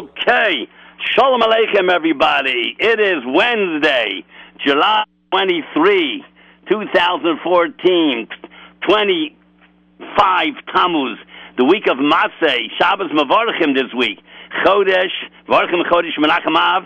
Okay. Shalom Aleichem, everybody. It is Wednesday, July 23, 2014, 25 Tammuz, the week of Masay, Shabbos Mavarachim this week. Chodesh, Varachim Chodesh Menachem Av.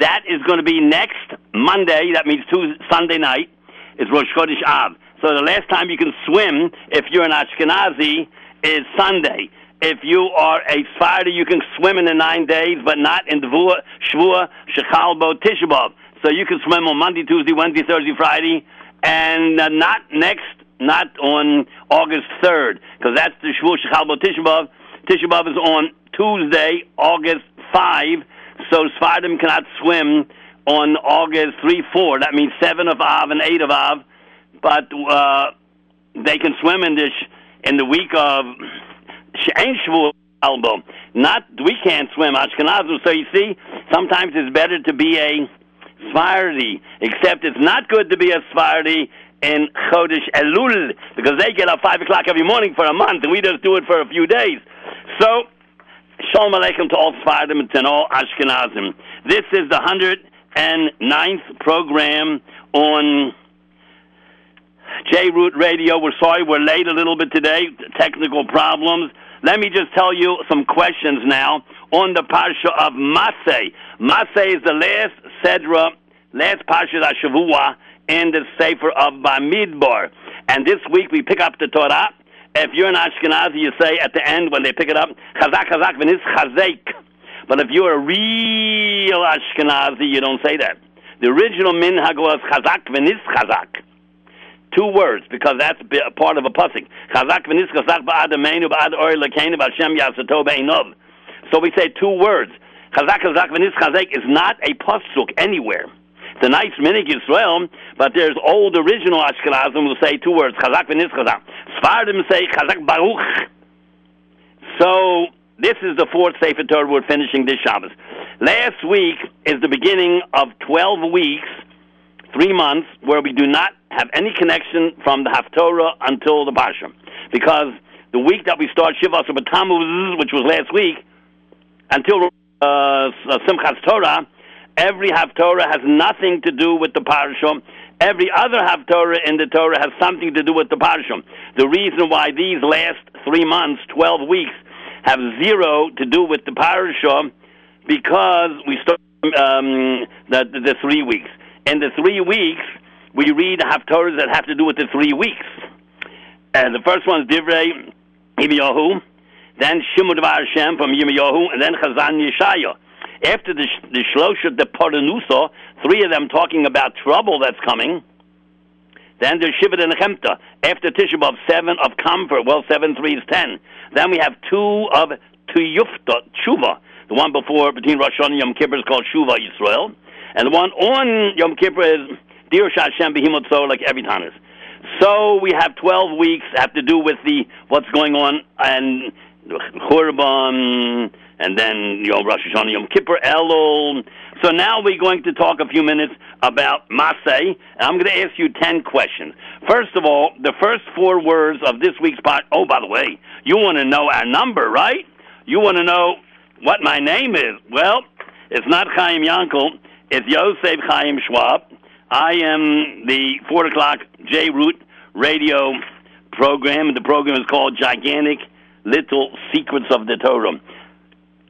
That is going to be next Monday. That means Tuesday, Sunday night. Is Rosh Chodesh Av. So the last time you can swim, if you're an Ashkenazi, is Sunday. If you are a Sephardi, you can swim in the nine days, but not in the Vua, Shvua, Shechal, Bo, Tishabov. So you can swim on Monday, Tuesday, Wednesday, Thursday, Friday, and uh, not next, not on August 3rd, because that's the Shvua, Shechal, Bo, Tishabov. Tishabov is on Tuesday, August 5, so Sephardim cannot swim on August 3, 4. That means 7 of Av and 8 of Av, but uh, they can swim in this in the week of Shvua elbow. Not we can't swim Ashkenazim. So you see, sometimes it's better to be a Sephardi, except it's not good to be a Sephardi in Chodesh Elul because they get up five o'clock every morning for a month, and we just do it for a few days. So, Shalom Aleichem to all Sephardim and all Ashkenazim. This is the hundred and ninth program on J Root Radio. We're sorry we're late a little bit today. Technical problems. Let me just tell you some questions now on the Parsha of Masay. Masay is the last Sedra, last Parsha Shavua in the Sefer of Bamidbar. And this week we pick up the Torah. If you're an Ashkenazi, you say at the end when they pick it up, Chazak, Chazak, V'nis Chazek. But if you're a real Ashkenazi, you don't say that. The original minhag was Chazak, V'nis Chazak two words because that's a part of a be'inov. So we say two words. Chazak chazak v'niskazek is not a pasuk anywhere. It's a nice minhag Yisrael, but there's old original Ashkenazim who say two words. Chazak v'niskazak. Sfardim say chazak baruch. So this is the fourth Sefer Torah we're finishing this Shabbos. Last week is the beginning of 12 weeks, three months, where we do not have any connection from the Haftorah until the Parsha. Because the week that we start Shiva Tammuz, which was last week, until uh, Simchas Torah, every Haftorah has nothing to do with the Parsha. Every other Haftorah in the Torah has something to do with the Parsha. The reason why these last three months, 12 weeks, have zero to do with the Parsha, because we start um, the, the three weeks. In the three weeks, we read Haftorahs that have to do with the three weeks. And the first one is Divrei Yirmiyahu, then Shimon Devar Hashem from Yirmiyahu, and then Chazan Yeshaya. After the, the Shlosha de Paranusa, three of them talking about trouble that's coming. Then there's Shiva and Nechemta. After Tisha B'Av, seven of comfort. Well, seven, three is ten. Then we have two of Tuyufta, Tshuva. The one before, between Rosh Hashanah and Yom Kippur is called Shuva Yisrael. And the one on Yom Kippur is Dir Hashem Behimotzo, like every time is. So we have 12 weeks have to do with the what's going on and Churban and then you know Rosh Hashanah Yom Kippur Elul. So now we're going to talk a few minutes about Masay, I'm going to ask you 10 questions. First of all, the first four words of this week's part. Oh, by the way, you want to know our number, right? You want to know what my name is. Well, it's not Chaim Yankel. It's Yosef Chaim Schwab. I am the 4 o'clock J Root radio program, the program is called Gigantic Little Secrets of the Torah.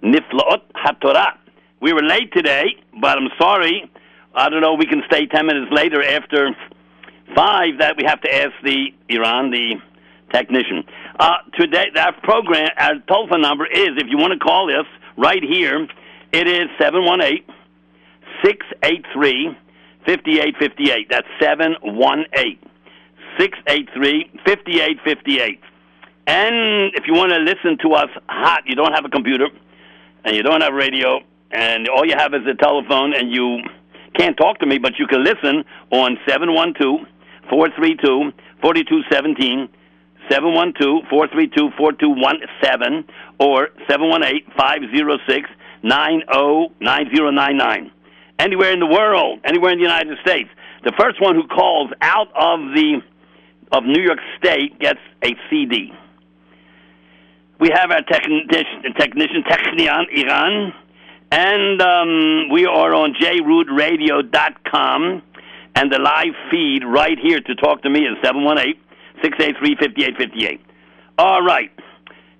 Niflaot HaTorah. We were late today, but I'm sorry. I don't know, we can stay 10 minutes later after 5 that we have to ask the Iran, the technician. Uh, today, that program, our telephone number is, if you want to call us right here, it is 718 683 5858. That's 718 683 5858. And if you want to listen to us hot, you don't have a computer and you don't have radio and all you have is a telephone and you can't talk to me, but you can listen on 712 432 4217. 712-432-4217 or 718-506-909099 anywhere in the world, anywhere in the United States. The first one who calls out of the of New York State gets a CD. We have our technician, technician Technion Iran. And um, we are on jrootradio.com and the live feed right here to talk to me is 718 683 5858. All right.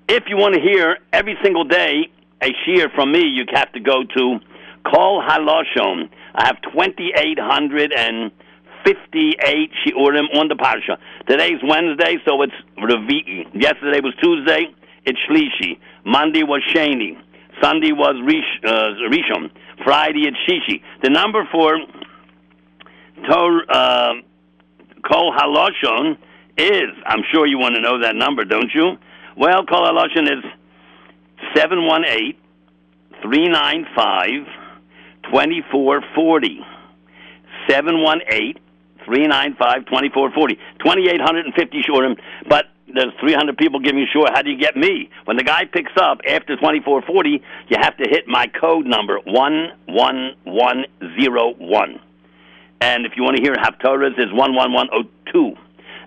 If you want to hear every single day a shear from me, you have to go to Kol Haloshon. I have 2,858 shiurim on the parsha. Today's Wednesday, so it's Revi'i. Yesterday was Tuesday, it's Shlishi. Monday was Shani. Sunday was Rish, uh, Rishon. Friday it's Shishi. The number for Tor, uh, Kol Haloshon is, I'm sure you want to know that number, don't you? Well, Kol Haloshon is 718 395 2440. 718 395 2440. 2,850 shurim, but there's 300 people giving you short. How do you get me? When the guy picks up after 2440, you have to hit my code number 11101. And if you want to hear Haftorahs, it's 11102.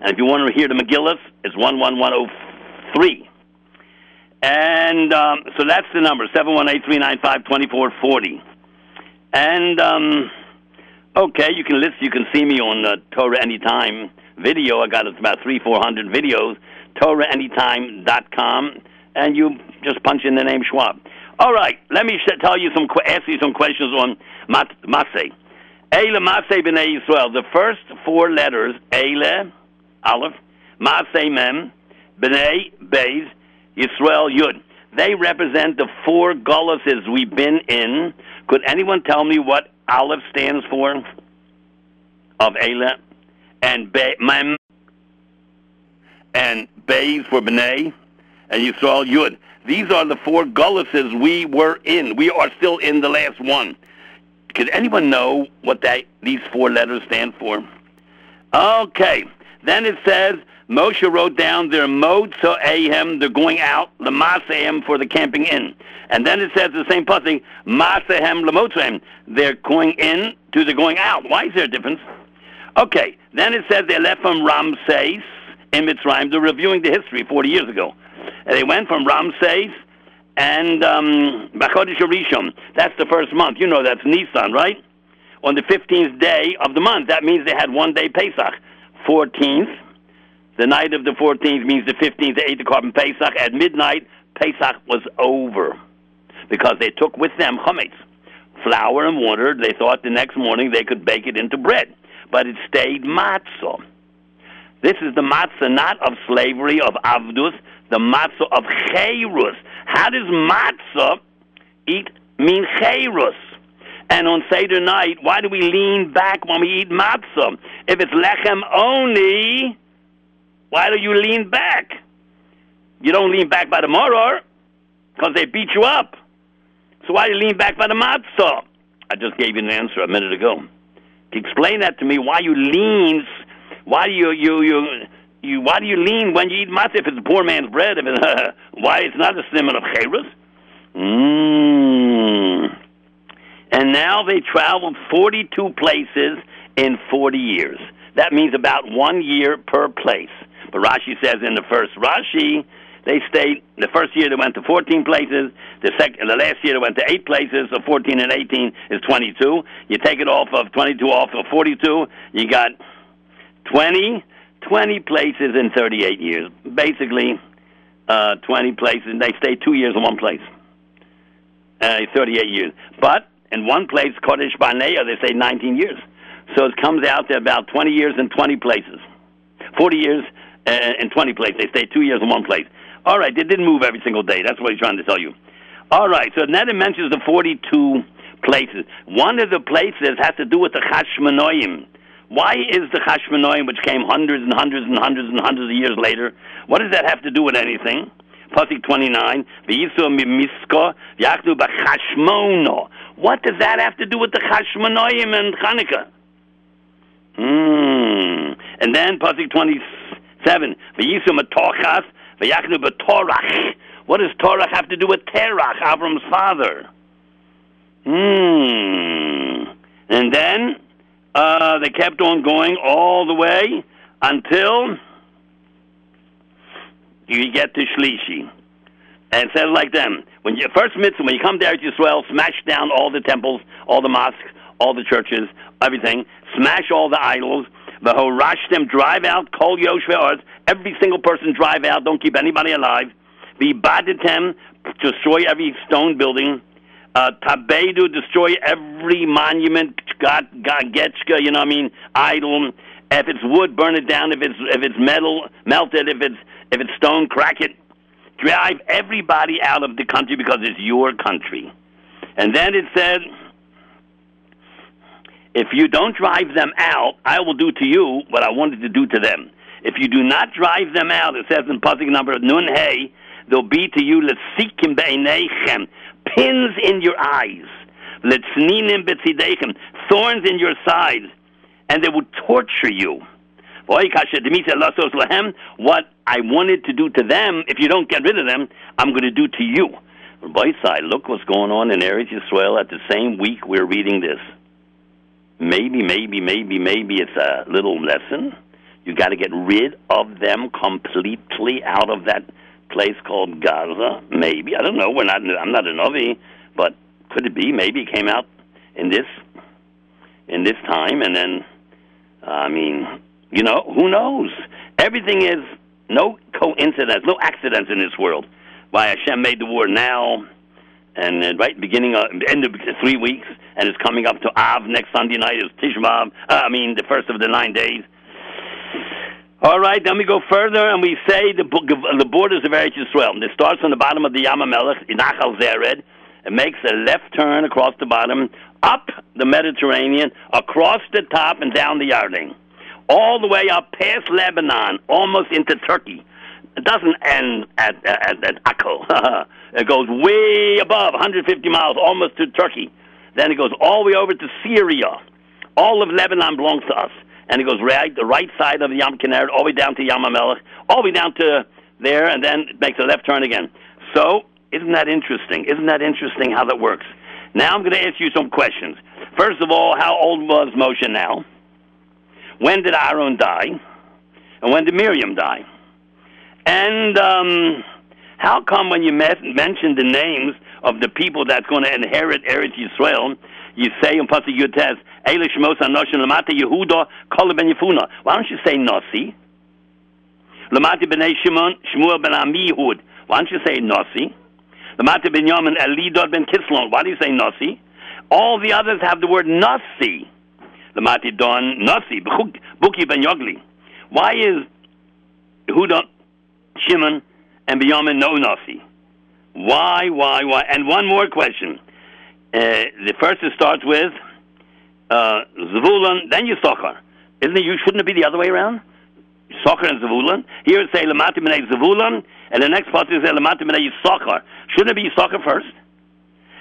And if you want to hear the Megillas, it's 11103. And um, so that's the number, 718-395-2440. And, um, okay, you can listen, you can see me on uh, Torah Anytime video. I got about three, four hundred videos, TorahAnytime.com, and you just punch in the name Schwab. All right, let me tell you some, ask you some questions on Mat- Maseh. Eile Maseh B'nai Yisrael. The first four letters, Eile, Aleph, Maseh Mem, B'nai Beis, Yisrael Yud. They represent the four gulluses we've been in. Could anyone tell me what Aleph stands for? Of Eile and Be- Mem and Beis for B'nai and Yisrael Yud. These are the four gulluses we were in. We are still in the last one. Could anyone know what that these four letters stand for? Okay. Then it says Moshe wrote down their motza ahem, they're going out, the masahem for the camping in. And then it says the same passing, masahem lemotzahem, they're going in to the going out. Why is there a difference? Okay, then it says they left from Ramses in Mitzrayim. They're reviewing the history 40 years ago. And they went from Ramses and um, Rishon. That's the first month. You know that's Nisan, right? On the 15th day of the month. That means they had one day Pesach. 14th. The night of the 14th means the 15th. They ate the korban Pesach. At midnight, Pesach was over because they took with them chametz, flour and water. They thought the next morning they could bake it into bread, but it stayed matzah. This is the matzah not of slavery, of avdus, the matzah of cheirus. How does matzah eat mean cheirus? And on Seder night, why do we lean back when we eat matzah? If it's lechem only, why do you lean back? You don't lean back by the moror because they beat you up. So why do you lean back by the matzah? I just gave you an answer a minute ago. Explain that to me. Why you lean? Why do you you you you? Why do you lean when you eat matzah? If it's a poor man's bread, if it's, uh, why it's not a simon of cheirus? Mmm. And now they traveled 42 places in 40 years. That means about one year per place. But Rashi says in the first Rashi, they stayed. The first year they went to 14 places. The second, the last year they went to eight places. So 14 and 18 is 22. You take it off of 22 off of 42. You got 20, 20 places in 38 years. Basically, uh, 20 places. They stay two years in one place. Uh, 38 years. But in one place, Kadesh Barnea, they say 19 years. So it comes out to about 20 years in 20 places. 40 years uh, in 20 places. They stay two years in one place. All right, they didn't move every single day. That's what he's trying to tell you. All right, so then it mentions the 42 places. One of the places has to do with the Chashmonoim. Why is the Chashmonoim, which came hundreds and hundreds and hundreds and hundreds of years later, what does that have to do with anything? Pasuk 29, V'yisu miska yachnu b'chashmono. What does that have to do with the Chashmonoim and Hanukkah? Hmm. And then Pasuk 27, V'yisu matochas v'yachnu b'torach. What does Torah have to do with Terach, Avram's father? Hmm. And then uh, they kept on going all the way until you get to Shlishi. And it says like them. When you first mitzvah, when you come to Eretz Yisrael, smash down all the temples, all the mosques, all the churches, everything. Smash all the idols. The Horash them drive out, Kol Yoshve Every single person drive out. Don't keep anybody alive. Be Baditem, destroy every stone building. Uh, Tabedu, destroy every monument, God, God, Getchka, you know what I mean, idol. If it's wood, burn it down. If it's if it's metal, melt it. If it's if it's stone, crack it. Drive everybody out of the country because it's your country. And then it said, if you don't drive them out, I will do to you what I wanted to do to them. If you do not drive them out, it says in Pasuk number Nun Hey, they'll be to you lesikim be'enechem, pins in your eyes, letzninim betzidechem, thorns in your sides, and they will torture you. What I wanted to do to them, if you don't get rid of them, I'm going to do to you. By side, look what's going on in Eretz Yisrael at the same week we're reading this. Maybe, maybe, maybe, maybe it's a little lesson. You got to get rid of them completely out of that place called Gaza. Maybe I don't know. We're not. I'm not a novi, but could it be? Maybe it came out in this in this time, and then I mean, you know, who knows? Everything is no coincidence, no accidents in this world. Why Hashem made the war now, and uh, right beginning of end of three weeks, and it's coming up to Av next Sunday night It's Tishmav. Uh, I mean, the first of the nine days. All right, then we go further and we say the the borders of Eretz Yisrael. It starts on the bottom of the Yam HaMelech, in Achal Zered. It makes a left turn across the bottom, up the Mediterranean, across the top, and down the Yarden, all the way up past Lebanon, almost into Turkey. It doesn't end at at, at Akko. it goes way above, 150 miles, almost to Turkey. Then it goes all the way over to Syria. All of Lebanon belongs to us and it goes right the right side of the Yam Kinneret all the way down to Yam HaMelech, all the way down to there, and then it makes a left turn again. So, isn't that interesting? Isn't that interesting how that works? Now I'm going to ask you some questions. First of all, how old was Moshe now? When did Aaron die? And when did Miriam die? And um, how come when you met, mention the names of the people that's going to inherit Eretz Yisrael, you say in Pasuk Yutes, Eilish Shmos Anoshim Lamata Yehuda Kol Ben Yefuna. Why don't you say Nasi? Lamati Bnei Shimon Shmuel Ben Amihud. Why don't you say Nasi? Lamati Ben Yamin Elidot Ben Kislon. Why do you say Nasi? All the others have the word Nasi. Lamati Don Nasi. Buki Ben Yogli. Why is Yehuda, Shimon, and Benyamin no Nasi? Why, why, why? And one more question. Uh, the first it starts with uh, Zvulun, then Yisachar. Isn't it? You shouldn't it be the other way around? Yisachar and Zvulun. Here it say Lamati Minei Zvulun, and the next part is Lamati Minei Yisachar. Shouldn't it be Yisachar first?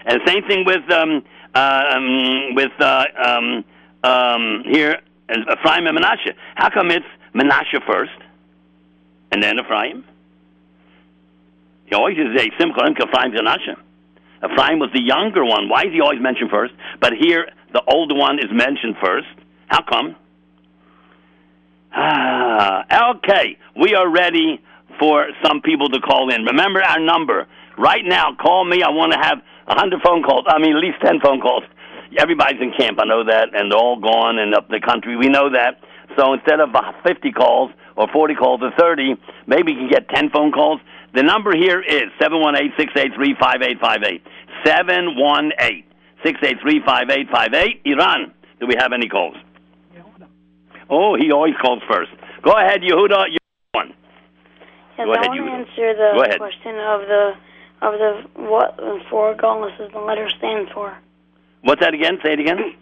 And same thing with um, uh, um, with uh, um, um, here Ephraim and Menashe. How come it's Menashe first, and then Ephraim? You always say Simcha and Ephraim Menashe. Ephraim was the younger one. Why is he always mentioned first? But here, the older one is mentioned first. How come? Ah, okay, we are ready for some people to call in. Remember our number. Right now, call me. I want to have a 100 phone calls. I mean, at least 10 phone calls. Everybody's in camp. I know that, and they're all gone and up the country. We know that. So instead of 50 calls or 40 calls or 30, maybe you can get 10 phone calls. The number here is 718-683-5858. 718-683-5858. Iran, do we have any calls? Oh, he always calls first. Go ahead, Yehuda. You one. Yes, Go I ahead, want to answer the question of the of the what the four Gaulises the letter stand for. What's that again? Say it again.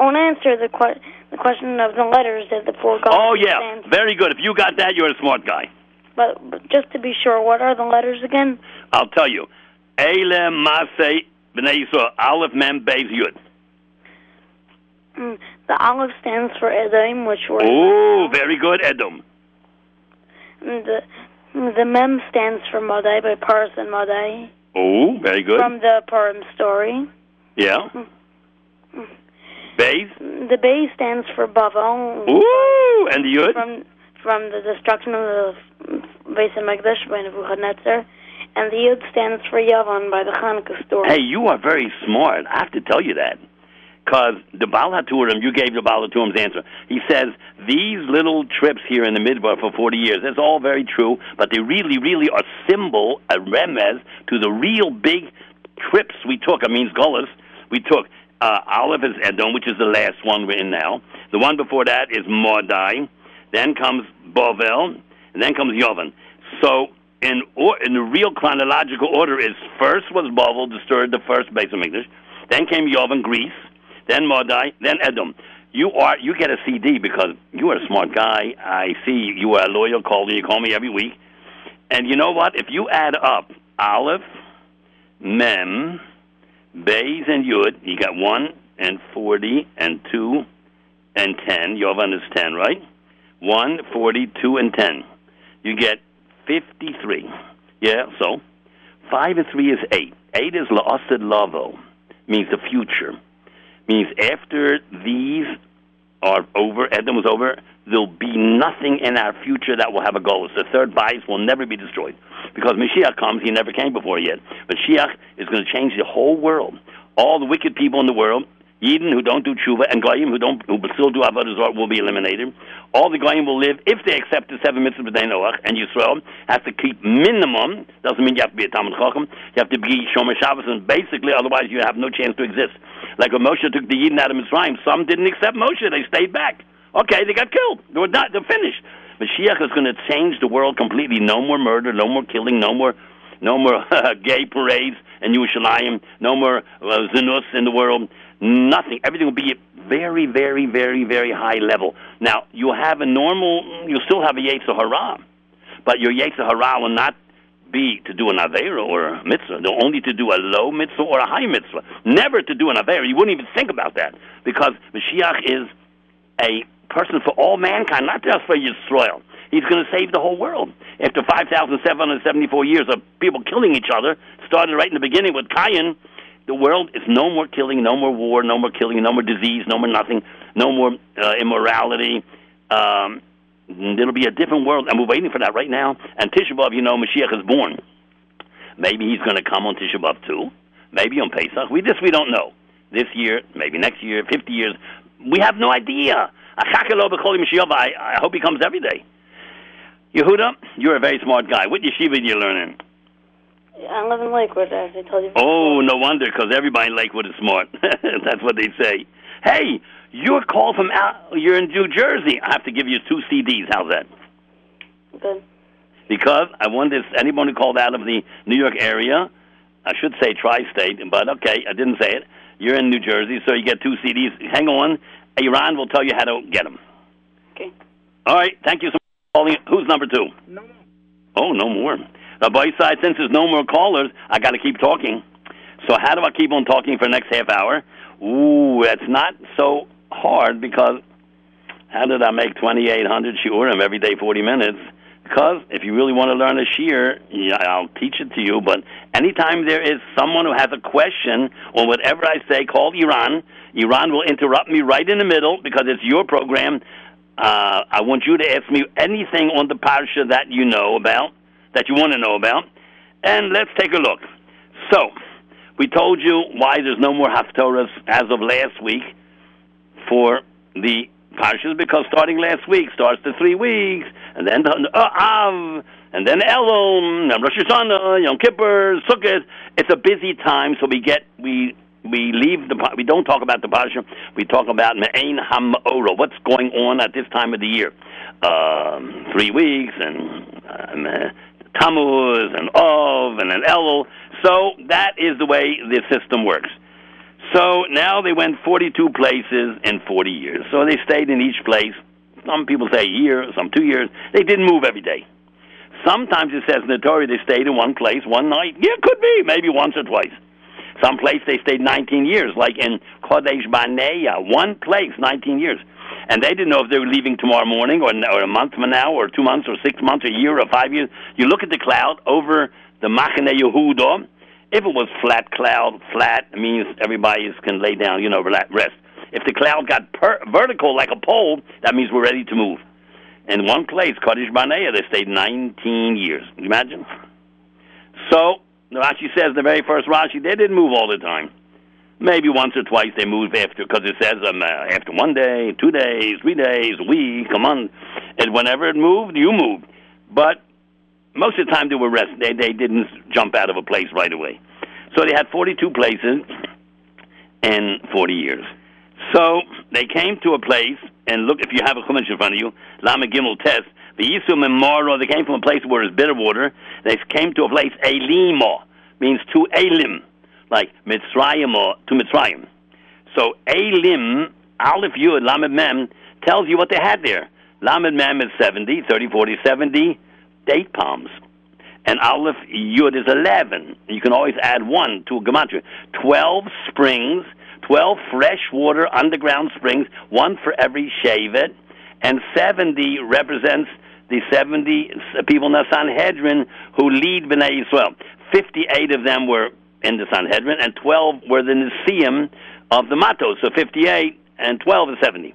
I want to answer the que- the question of the letters that the four Gaulises Oh yeah, very good. If you got that, you're a smart guy. But, but just to be sure, what are the letters again? I'll tell you. Eile Masei B'nai Yisrael. Aleph Mem Beis Yud. Mm, the Aleph stands for Edom, which were. Oh, very good, Edom. Mm, the the Mem stands for Madai by Paras and Madai. Oh, very good. From the Purim story. Yeah. Mm. Beis? The Beis stands for Bavel. Ooh, and the Yud? From from the destruction of the Beis Hamikdash by Nebuchadnezzar, and the Yud stands for Yavan by the Hanukkah story. Hey, you are very smart. I have to tell you that. Because the Baal HaTurim, you gave the Baal HaTurim's answer. He says, these little trips here in the Midbar for 40 years, that's all very true, but they really, really are symbol, a remez, to the real big trips we took. I mean, Golas, we took. Uh, Aleph is Edom, which is the last one we're in now. The one before that is Mordai. Then comes Bovel, and then comes Yovan. So in or, in the real chronological order is first was Bavel, destroyed the first Beis Hamikdash. Then came Yovan, Greece. Then Mordai. Then Edom. You are you get a CD because you are a smart guy. I see you are a loyal caller. You call me every week. And you know what? If you add up Aleph, Mem, Bays, and Yud, you got one and forty and two and ten. Yovan is ten, right? One, forty, two, and ten. You get 53. Yeah, so 5 and 3 is 8. 8 is la'asid lavo, means the future. Means after these are over, Edom was over, there'll be nothing in our future that will have a goal. The third bias will never be destroyed. Because Mashiach comes, he never came before yet. Mashiach is going to change the whole world. All the wicked people in the world Yidden who don't do tshuva and goyim who don't who still do avodah zarah will be eliminated. All the goyim will live if they accept the seven mitzvahs of Noach, and Yisrael has to keep minimum. Doesn't mean you have to be a talmid chacham. You have to be shomer Shabbos, and basically, otherwise you have no chance to exist. Like when Moshe took the Yidden out of Mitzrayim, some didn't accept Moshe; they stayed back. Okay, they got killed. They were not. They're finished. Mashiach is going to change the world completely. No more murder. No more killing. No more. No more gay parades in Yerushalayim. No more uh, zinus in the world Nothing. Everything will be at very, very, very, very high level. Now, you'll have a normal, you'll still have a Yetzer Hara, but your Yetzer Hara will not be to do an Avera or a mitzvah. They'll only to do a low mitzvah or a high mitzvah. Never to do an Avera. You wouldn't even think about that because Mashiach is a person for all mankind, not just for Yisrael. He's going to save the whole world. After 5,774 years of people killing each other, started right in the beginning with Cain, the world is no more killing, no more war, no more killing, no more disease, no more nothing, no more uh, immorality. Um, it'll be a different world, and we're waiting for that right now. And Tisha B'av, you know, Mashiach is born. Maybe he's going to come on Tisha B'av too. Maybe on Pesach. We just we don't know. This year, maybe next year, fifty years. We have no idea. I, I hope he comes every day. Yehuda, you're a very smart guy. What yeshiva are you learning? I live in Lakewood, as I told you. Before. Oh, no wonder, because everybody in Lakewood is smart. That's what they say. Hey, you're called from out. You're in New Jersey. I have to give you two CDs. How's that? Good. Because I wonder if anyone who called out of the New York area, I should say tri-state, but okay, I didn't say it. You're in New Jersey, so you get two CDs. Hang on. Iran will tell you how to get them. Okay. All right. Thank you so much for calling. Who's number two? No more. Oh, no more. The boy side, since there's no more callers, I got to keep talking. So how do I keep on talking for the next half hour? Ooh, that's not so hard because how did I make 2,800 shiurim every day, 40 minutes? Because if you really want to learn a shiur, yeah, I'll teach it to you. But anytime there is someone who has a question or whatever I say, call Iran. Iran will interrupt me right in the middle because it's your program. Uh, I want you to ask me anything on the parsha that you know about that you want to know about. And let's take a look. So, we told you why there's no more Haftorahs as of last week for the Parshas, because starting last week starts the three weeks, and then the Av, and then Elul, and Rosh Hashanah, Yom Kippur, Sukkot. It's a busy time, so we get we we leave the we don't talk about the parsha. We talk about Me'ain Hamora. What's going on at this time of the year? Um, three weeks and uh, Tammuz and Ov and an Elul. So that is the way the system works. So now they went 42 places in 40 years. So they stayed in each place. Some people say a year, some two years. They didn't move every day. Sometimes it says in the Torah they stayed in one place one night. Yeah, it could be, maybe once or twice. Some place they stayed 19 years, like in Kadesh Barnea, one place, 19 years and they didn't know if they were leaving tomorrow morning or, or a month from now or two months or six months or a year or five years. You look at the cloud over the Machane Yehuda. If it was flat cloud, flat means everybody can lay down, you know, rest. If the cloud got per- vertical like a pole, that means we're ready to move. In one place, Kadesh Barnea, they stayed 19 years. Imagine. So Rashi says the very first Rashi they didn't move all the time. Maybe once or twice they moved after because it says um, uh, after one day, two days, three days, a week, a month, and whenever it moved, you moved. But most of the time they were rest. They they didn't jump out of a place right away. So they had 42 places in 40 years. So they came to a place, and look, if you have a chumash in front of you, Lama Gimel test, the Yisum and Mara, they came from a place where it's bitter water. They came to a place, Elimo, means to Elim, like Mitzrayim or to Mitzrayim. So Elim, Aleph Yud, Lamed Mem, tells you what they had there. Lamed Mem is 70, 30, 40, 70 date palms. And Aleph Yud is 11. You can always add one to a gematria. 12 springs, 12 freshwater underground springs, one for every Shevet, and 70 represents the 70 people in the Sanhedrin who lead Bnei Yisrael. 58 of them were in the Sanhedrin, and 12 were the Nisim of the Matos. So 58 and 12 is 70.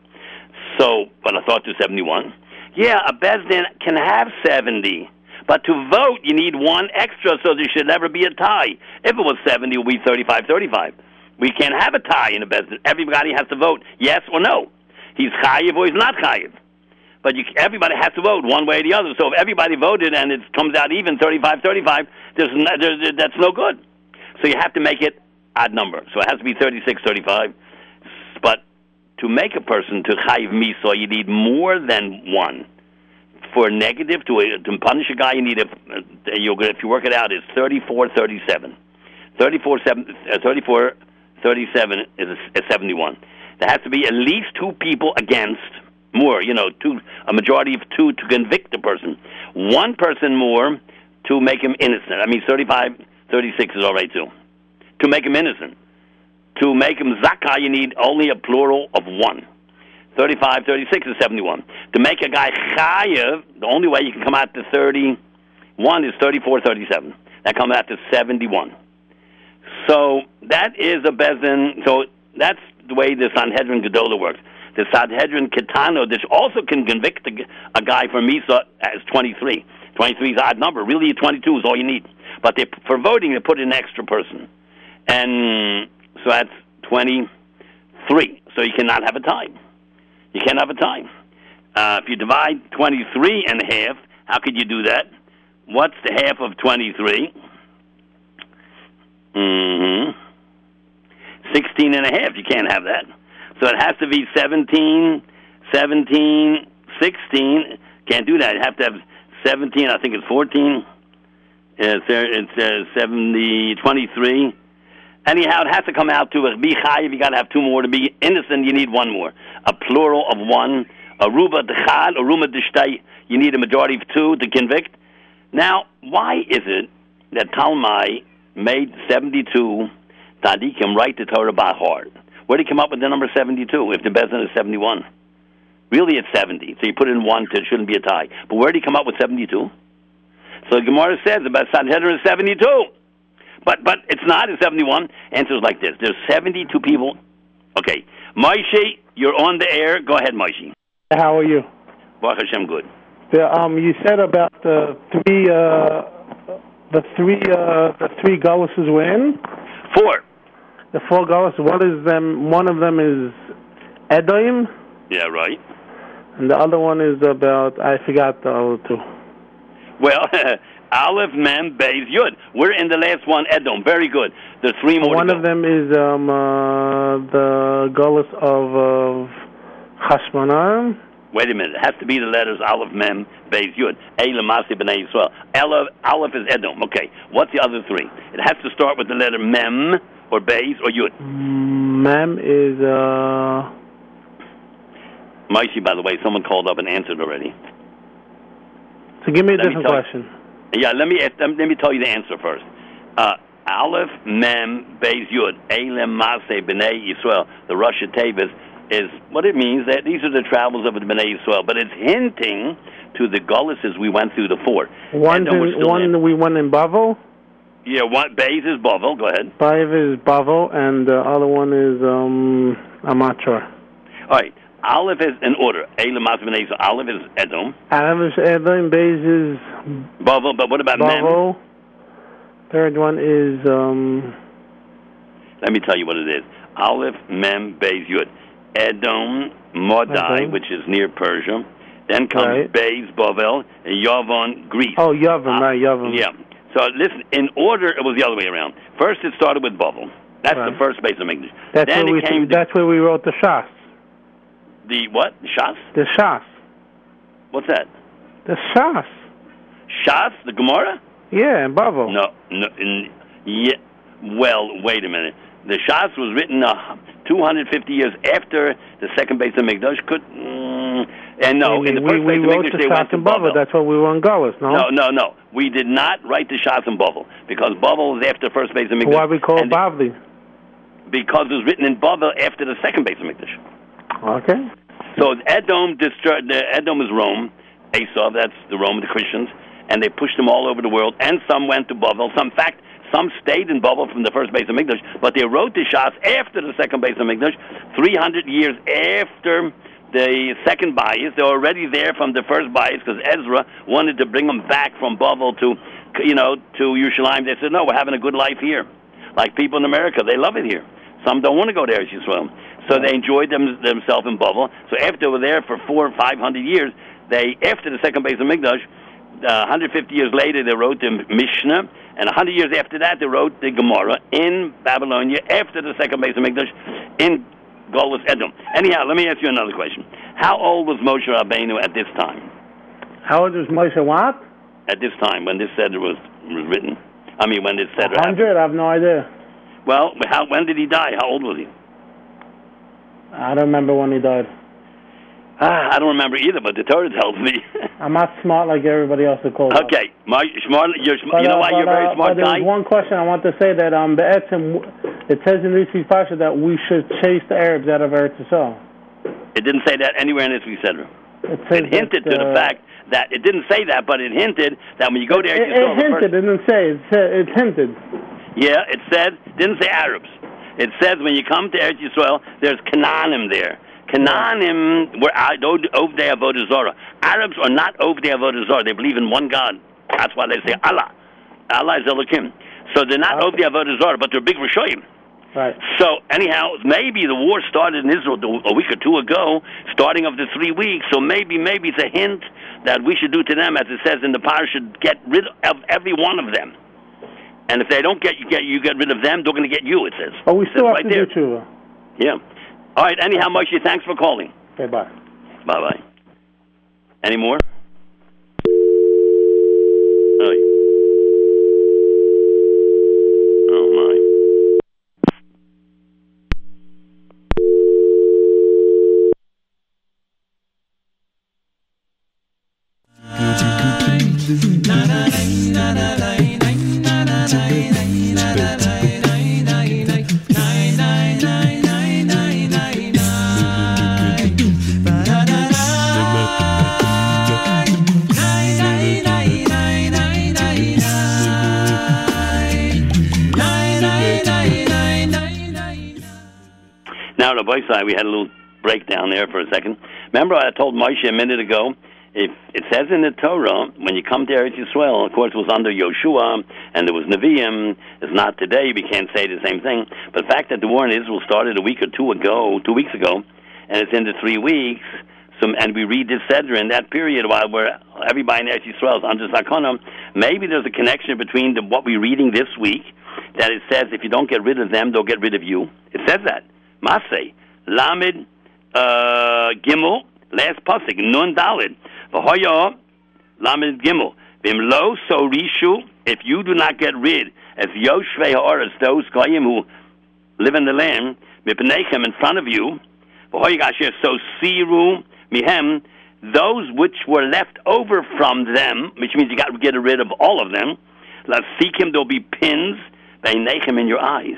So, but I thought to 71. Yeah, a Bezdin can have 70. But to vote, you need one extra, so there should never be a tie. If it was 70, it would be 35 35. We can't have a tie in a Bezdin. Everybody has to vote yes or no. He's chayiv or he's not chayiv. But you, everybody has to vote one way or the other. So if everybody voted and it comes out even 35 35, there's, there's, that's no good. So you have to make it odd number. So it has to be 36 35. But to make a person to chayiv miso, you need more than one. For a negative, to, a, to punish a guy, you need a, you if you work it out, it's 34 37. 34, 7, uh, 34 37 is, a, is 71. There has to be at least two people against more, you know, two, a majority of two to convict a person. One person more to make him innocent. I mean, 35, 36 is all right too. To make him innocent. To make him zakah, you need only a plural of one. 35, 36 is 71. To make a guy chayev, the only way you can come out to 31 is 34, 37. That comes out to 71. So that is a bezin. So that's the way the Sanhedrin Gedola works the Sanhedrin Kitano, this also can convict a, a guy for Misa as 23. 23 is odd number. Really, 22 is all you need. But they, for voting, they put in an extra person. And so that's 23. So you cannot have a time. You can't have a time. Uh, if you divide 23 and a half, how could you do that? What's the half of 23? Mm-hmm. 16 and a half. You can't have that. So it has to be 17, 17, 16. Can't do that. You have to have 17, I think it's 14. It's, it's uh, 70, 23. Anyhow, it has to come out to a be chayiv. You got to have two more to be innocent. You need one more, a plural of one. A ruba dechad, a ruma deshtay. You need a majority of two to convict. Now, why is it that Talmai made seventy-two tzaddikim write the Torah by heart? Where did he come up with the number 72 if the Bezin is 71? Really, it's 70. So you put in one, to, it shouldn't be a tie. But where did he come up with 72? So the Gemara says about Sanhedrin is 72. But but it's not, it's 71. Answer is like this. There's 72 people. Okay. Moshe, you're on the air. Go ahead, Moshe. How are you? Baruch Hashem, good. The, um, you said about the three, uh, the three, uh, the three Gaulises were in? Four the four gods. What is them? One of them is Edom. Yeah, right. And the other one is about I forgot the other two. Well, Aleph, Mem, Beis, Yud. We're in the last one, Edom. Very good. There's three more. One of them is um, uh, the Golas of Chashmonaim. Wait a minute. It has to be the letters Aleph, Mem, Beis, Yud. A, Lamasi, B'nai Yisrael. Aleph, Aleph is Edom. Okay. What's the other three? It has to start with the letter Mem, or Beis or Yud? Mem is uh. Maishi, by the way, someone called up and answered already. So give me a let different question. yeah, let me let me tell you the answer first. Uh, Aleph Mem Beis Yud Elim Maseh Bnei Yisrael. The Russia Tavis is what it means that these are the travels of the Bnei Yisrael, but it's hinting to the Gullises we went through the four. One, in, one we went in Bavel. Yeah, what Bays is Bavel. Go ahead. Bays is Bavel, and the other one is um, Amateur. All right. Aleph is in order. Elamas so Aleph is Edom. Aleph is Edom. Bays is Bavel. But what about Bavel? Third one is. um Let me tell you what it is. Aleph Mem Beis Yud. Edom Modai, which is near Persia. Then comes right. Beis Bavel and Yavon, Greece. Oh, Yavon, uh, right, Yavon. Yeah. So listen, in order, it was the other way around. First, it started with Bavel. That's right. the first Beis Hamikdash. That's then where we. Came that's where we wrote the Shas. The what? The Shas. The Shas. What's that? The Shas. Shas, the Gemara. Yeah, in Bavel. No, no. In, yeah. Well, wait a minute. The Shas was written uh, 250 years after the second base of Mikdash. Could mm, and no, we, in the first we, base we of Mikdash they went to Bavel. That's what we were on Gullus, no? No, no, no. We did not write the Shas in Bavel because Bavel was after the first base of Mikdash. Why we call it Bavli? Because it was written in Bavel after the second base of Mikdash. Okay. So Edom destroyed. Edom is Rome. Esau, that's the Rome, of the Christians, and they pushed them all over the world. And some went to Bavel. Some, fact, some stayed in Bavel from the first base of Mikdash, but they wrote the Shas after the second base of Mikdash, 300 years after the second bias. They're already there from the first bias because Ezra wanted to bring them back from Bavel to, you know, to Yerushalayim. They said, no, we're having a good life here. Like people in America, they love it here. Some don't want to go there, as Yisrael. So they enjoyed them, themselves in Bavel. So after they were there for four or five hundred years, they, after the second base of Mikdash, uh, 150 years later, they wrote the Mishnah, and 100 years after that, they wrote the Gemara in Babylonia after the second base of Mikdash in Golus Edom. Anyhow, let me ask you another question. How old was Moshe Rabbeinu at this time? How old was Moshe what? At this time, when this said was, was written. I mean, when this Seder 100? I have no idea. Well, how, when did he die? How old was he? I don't remember when he died. Ah, I don't remember either, but the Torah tells me. I'm not smart like everybody else that calls. Okay, my smart. You're, but, you know uh, why but, you're a very uh, smart guy. There's one question I want to say that um, Be'etzim, it says in Rizvi Pasha that we should chase the Arabs out of Eretz Yisrael. It didn't say that anywhere in Rizvi Cedra. It, it hinted that, to uh, the fact that it didn't say that, but it hinted that when you go there, it, it, it hinted. It didn't say. It said, it hinted. Yeah, it said. Didn't say Arabs. It says when you come to Eretz Yisrael, there's Canaanim there. Canaanim were Ovdei Avodah Zorah. Arabs are not Ovdei Avodah Zorah. They believe in one God. That's why they say Allah. Allah is Elohim. So they're not okay. Ovdei Avodah Zorah, but they're big Rishoyim. Right. So anyhow, maybe the war started in Israel a week or two ago, starting of the three weeks. So maybe, maybe it's a hint that we should do to them, as it says in the parasha, get rid of every one of them. And if they don't get you, get you get rid of them, they're going to get you. It says. Oh, we still have right to there. do tshuva. Yeah. All right. Anyhow, Moshe, thanks for calling. Okay. Bye. Bye. Bye. Any more? We had a little breakdown there for a second. Remember, I told Moshe a minute ago. If it says in the Torah, when you come to Eretz Yisrael, of course, it was under Yoshua, and there was Nevi'im. It's not today. We can't say the same thing. But the fact that the war in Israel started a week or two ago, two weeks ago, and it's into three weeks, and we read this Seder in that period while we're everybody in Eretz Yisrael is under Zakona, maybe there's a connection between the, what we're reading this week, that it says if you don't get rid of them, they'll get rid of you. It says that. Masay. Lamed uh, Gimel, last pasuk, Nun Dalid. V'hoya Lamed Gimel. Vim lo so rishu, if you do not get rid, as Yoshvei Ha'aretz, those Goyim who live in the land, Mipnechem in front of you, V'hoya Gasher, so Siru Mihem, those which were left over from them, which means you got to get rid of all of them, let's seek him, there'll be pins, They in your eyes.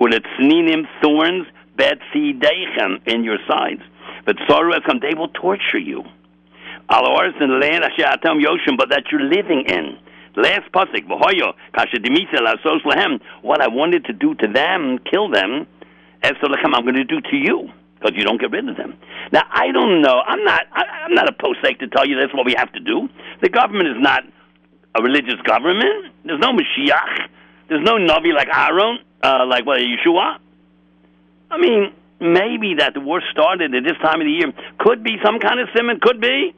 Uletzninim thorns, deichem in your sides. But sorrow come, they will torture you. Alors in land Ashatam Yoshim, but that you're living in. Last pasuk, v'hoyo kasha dimisa lasos lehem. What I wanted to do to them, kill them, esolechem, I'm going to do to you because you don't get rid of them. Now I don't know. I'm not. I, I'm not a posek to tell you that's what we have to do. The government is not a religious government. There's no Mashiach There's no Navi like Aaron, uh, like what Yeshua. I mean, maybe that the war started at this time of the year. Could be some kind of siman. Could be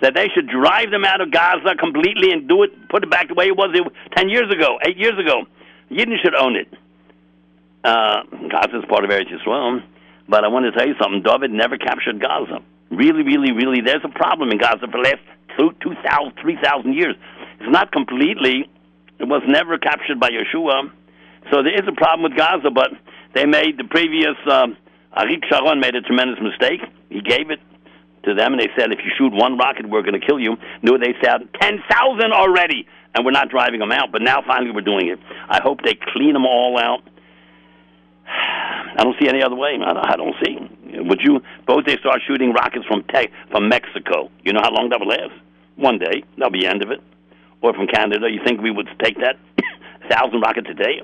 that they should drive them out of Gaza completely and do it, put it back the way it was ten years ago, eight years ago. Yidden should own it. Uh, Gaza is part of Eretz Yisrael, but I want to tell you something. David never captured Gaza. Really, really, really, there's a problem in Gaza for the last two, 2,000, 3,000 years. It's not completely, it was never captured by Yeshua. So there is a problem with Gaza, but they made the previous, um, Arik Sharon made a tremendous mistake. He gave it to them, and they said, if you shoot one rocket, we're going to kill you. No, they said 10,000 already, and we're not driving them out. But now finally we're doing it. I hope they clean them all out. I don't see any other way. I don't see. Would you suppose they start shooting rockets from te- from Mexico? You know how long that would last? One day, that'll be the end of it. Or from Canada, you think we would take that thousand rockets a day?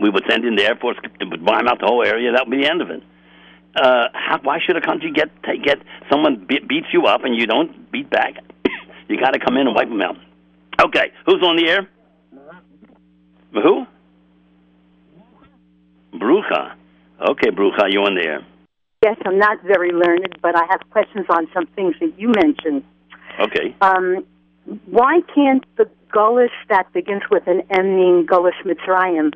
We would send in the Air Force to bomb out the whole area. That would be the end of it. Uh, how, why should a country get get someone be, beats you up and you don't beat back? you got to come in and wipe them out. Okay, who's on the air? Who? Brucha. Okay, Brucha, you on the air? Yes, I'm not very learned, but I have questions on some things that you mentioned. Okay. Um, why can't the Gullus that begins with an M mean Gullus Mitzrayim?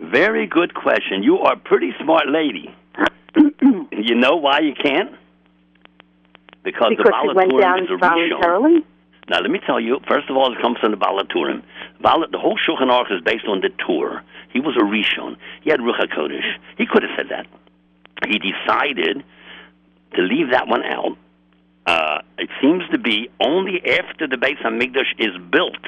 Very good question. You are a pretty smart lady. you know why you can't? Because, because the Baal HaTurim is a voluntarily? Now, let me tell you, first of all, it comes from the Baal HaTurim. The whole Shulchan Aruch is based on the Tur. He was a Rishon. He had Ruach HaKodesh. He could have said that. He decided to leave that one out. Uh, it seems to be only after the Beis Hamikdash is built.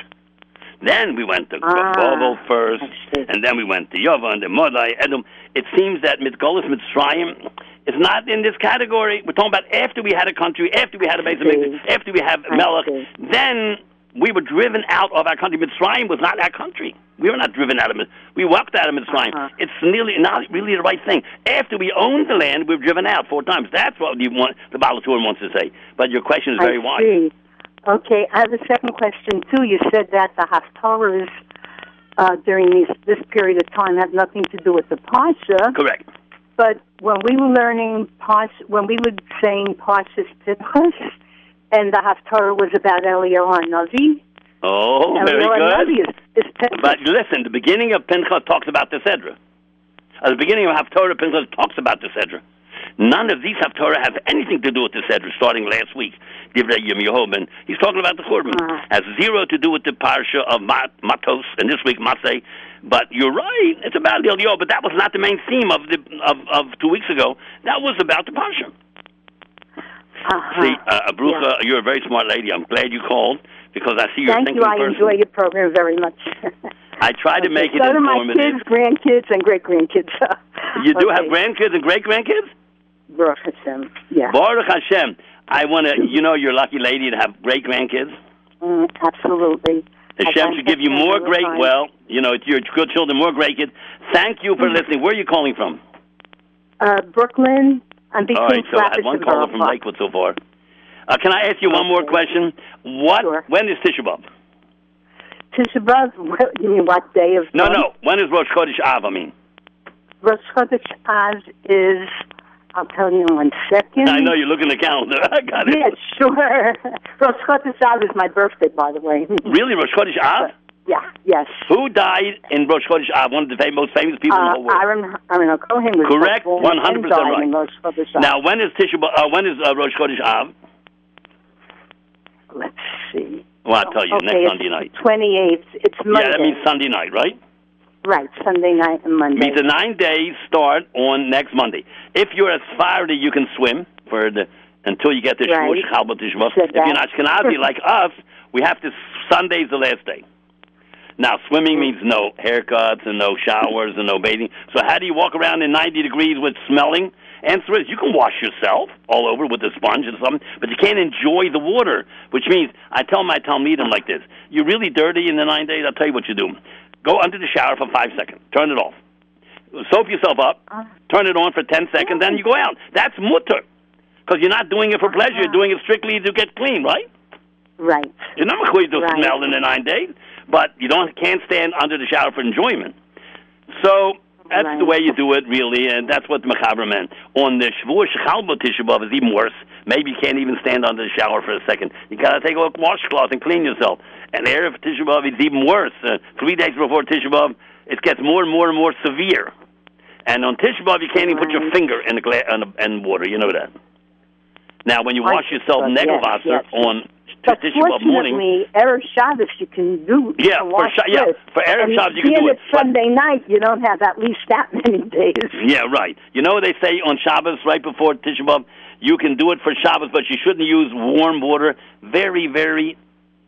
Then we went to ah, Babel first, and then we went to Yava and then Modai, Edom. It seems that Mitgolis Mitzrayim is not in this category. We're talking about after we had a country, after we had a Hamikdash, after we have Melech. Then we were driven out of our country. Mitzrayim was not our country. We were not driven out of it. We walked out of Mitzrayim. Uh-huh. It's nearly not really the right thing. After we owned the land, we were driven out four times. That's what you want, the Baal HaTurim wants to say. But your question is very I wise. See. Okay, I have a second question too. You said that the Haftarahs uh, during these, this period of time have nothing to do with the Parsha. Correct. But when we were learning Parsha, when we were saying Parsha's Pinchas, and the Haftarah was about Eliyahu Navi. Oh, very good. Is, is but listen, the beginning of Pinchas talks about the Sedra. At the beginning of Haftarah, Pinchas talks about the Sedra. None of these Haftarah have anything to do with the Sedra, starting last week. Divrei Yirmiyahu. He's talking about the Churban. Uh-huh. Has zero to do with the parsha of Matos, and this week Matzeh. But you're right, it's about the Eliyahu, but that was not the main theme of the of, of two weeks ago. That was about the parsha. Uh-huh. See, uh, yeah. you're a very smart lady. I'm glad you called because I see you're Thank thinking you. I person. enjoy your program very much. I try to okay. make it so informative. So do my kids, grandkids, and great grandkids. you do okay. have grandkids and great grandkids? Baruch Hashem. Yeah. Baruch Hashem. I want to. You know, you're a lucky lady to have great grandkids. Mm, absolutely. Hashem should give you more great. Well, you know, your good children, more great kids. Thank you for mm-hmm. listening. Where are you calling from? Uh, Brooklyn. I'm between All right, so I had one caller from Lakewood so far. Uh, can I ask you one more question? What? Sure. When is Tisha B'av? Tisha B'av. You mean what day of? No, no. When is Rosh Chodesh Av? I mean. Rosh Chodesh Av is. I'll tell you in one second. I know you're looking at the calendar. I got it. Yeah, sure. Rosh Chodesh Av is my birthday, by the way. really, Rosh Chodesh Av? Yeah. Yes. Who died in Rosh Chodesh Av? One of the most famous people uh, in the whole world. Aaron, Aaron Cohen was correct. One hundred percent right. Now, when is Tisha? Uh, when is uh, Rosh Chodesh Av? let's see. Well, I'll tell you, okay, next Sunday night. 28th. It's Monday. Yeah, that means Sunday night, right? Right, Sunday night and Monday. Means the nine days start on next Monday. If you're a Sephardi, you can swim for the until you get the right. Shmush Chalbat If you're not Ashkenazi like us, we have to Sunday's the last day. Now, swimming mm. means no haircuts and no showers and no bathing. So, how do you walk around in 90 degrees with smelling? Answer is you can wash yourself all over with a sponge and something, but you can't enjoy the water. Which means I tell my Talmidim like this: You're really dirty in the nine days. I'll tell you what you do: go under the shower for five seconds, turn it off, soap yourself up, uh-huh. turn it on for ten seconds, then you go out. That's mutter, because you're not doing it for pleasure. You're uh-huh. doing it strictly to get clean, right? Right. You're not going to smell in the nine days. but you don't can't stand under the shower for enjoyment. So that's right. the way you do it, really, and that's what the Machaber meant. On the Shavuot Shechalbo Tisha B'Av is even worse. Maybe you can't even stand under the shower for a second. You got to take a washcloth and clean yourself. And Erev Tisha B'Av is even worse. Uh, three days before Tisha B'Av, it gets more and more and more severe. And on Tisha B'Av, you can't even put your finger in the, gla- in, the in water. You know that. Now, when you wash yourself Negelwasser yes, yes. on but fortunately, Erev Shabbos you can do. Yeah, for sh- yeah, for Erev Shabbos you can do it. Sunday night, you don't have at least that many days. Yeah, right. You know what they say on Shabbos right before Tisha B'av? You can do it for Shabbos, but you shouldn't use warm water. Very, very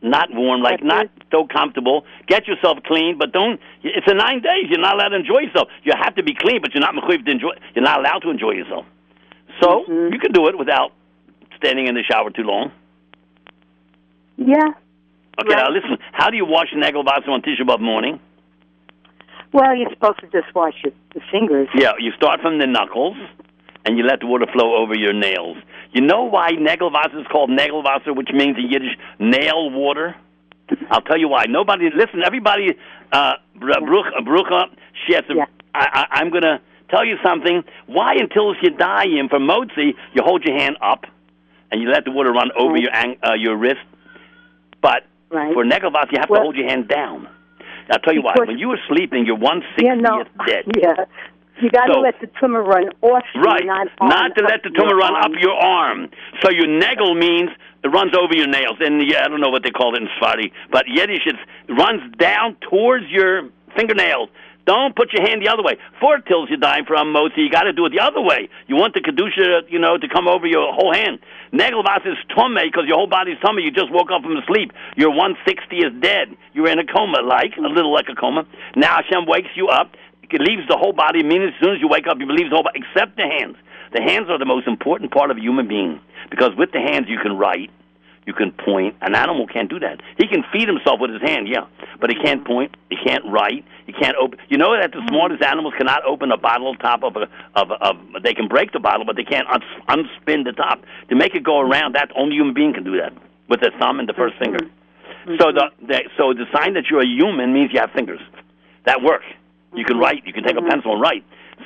not warm, like not so comfortable. Get yourself clean, but don't. It's a nine days. You're not allowed to enjoy yourself. You have to be clean, but you're not to enjoy. You're not allowed to enjoy yourself. So mm-hmm. you can do it without standing in the shower too long. Yeah. Okay, right. now listen. How do you wash Nagelwasser on Tisha B'av morning? Well, you're supposed to just wash your the fingers. Yeah, you start from the knuckles, and you let the water flow over your nails. You know why Nagelwasser is called Nagelwasser, which means in Yiddish nail water? I'll tell you why. Nobody, listen, everybody, uh, Brucha, she has to, yeah. I, I, I'm going to tell you something. Why, until you die in for Motzi, you hold your hand up and you let the water run over your uh, your wrist but right. for Negelvas, you have well, to hold your hand down. I'll tell you why. When you were sleeping, you're one sixtieth yeah, no, dead. Yeah. You got to so, let the tumah run off you, right. not, not to let the tumah run arm. up your arm. So your negel means it runs over your nails. And yeah, I don't know what they call it in Sfardi, but Yiddish it runs down towards your fingernails. Don't put your hand the other way. Four tills you're dying from, Motzi. You got to do it the other way. You want the kedusha, you know, to come over your whole hand. Negelvas is tome because your whole body's tummy. You just woke up from sleep. Your 160 is dead. You're in a coma, like a little like a coma. Now Hashem wakes you up. It leaves the whole body. Meaning, as soon as you wake up, you believe the whole body, except the hands. The hands are the most important part of a human being because with the hands you can write you can point. An animal can't do that. He can feed himself with his hand, yeah, but he can't point. He can't write. He can't open. You know that the mm-hmm. smartest animals cannot open a bottle top of a of a, of. They can break the bottle, but they can't uns, unspin the top to make it go around. That only human being can do that with their thumb and the 1st finger. Mm-hmm. So the, the so the sign that you're a human means you have fingers that work. You can mm-hmm. write. You can take a pencil and write.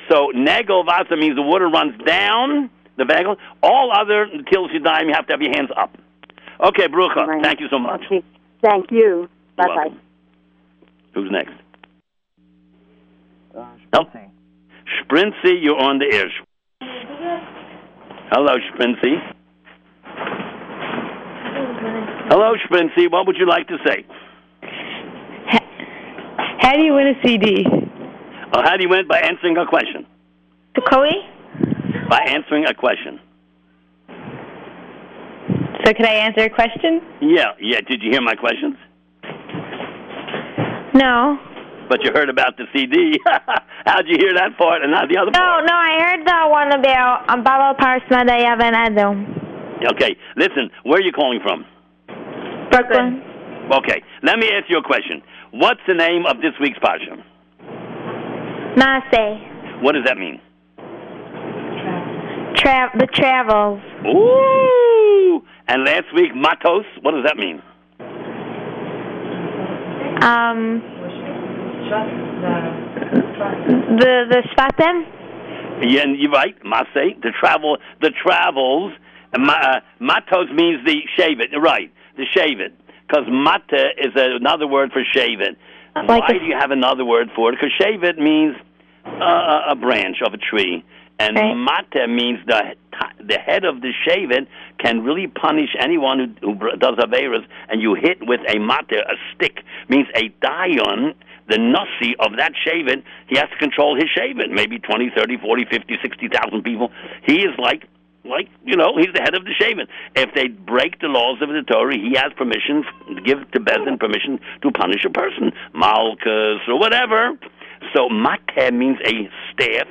So negel vasa means the water runs down the bagel. All other kills you dime, you have to have your hands up. Okay, Brucha, right. thank you so much. Okay. Thank you. Bye bye. Who's next? Uh, oh. Sprincy, you're on the air. Hello, Sprincy. Hello, Sprincy. What would you like to say? How do you win a CD? Oh, how do you win? By answering a question. To Chloe? By answering a question. So can I answer a question? Yeah, yeah. Did you hear my questions? No. But you heard about the CD. How'd you hear that part and not the other no, part? No, no, I heard the one about um, Baba Parsma Adam. Okay, listen, where are you calling from? Brooklyn. Okay, let me ask you a question. What's the name of this week's Parsha? Maase. What does that mean? Tra- the travels. Ooh! And last week, matos, what does that mean? Um, the the shvatim. Yeah, you're right. Masay, the travel, the travels. Uh, matos means the shevet. Right, the shevet. Because mata is another word for shevet. Like Why do you have another word for it? Because shevet means uh, a branch of a tree. And right. mata means the the head of the shevet can really punish anyone who, who does averas. And you hit with a mata, a stick, means a dion, the nasi of that shevet. He has to control his shevet. Maybe twenty, thirty, forty, fifty, sixty thousand people. He is like like you know he's the head of the shevet. If they break the laws of the Torah, he has permission to give to Beis Din permission to punish a person, malkus or whatever. So mateh means a staff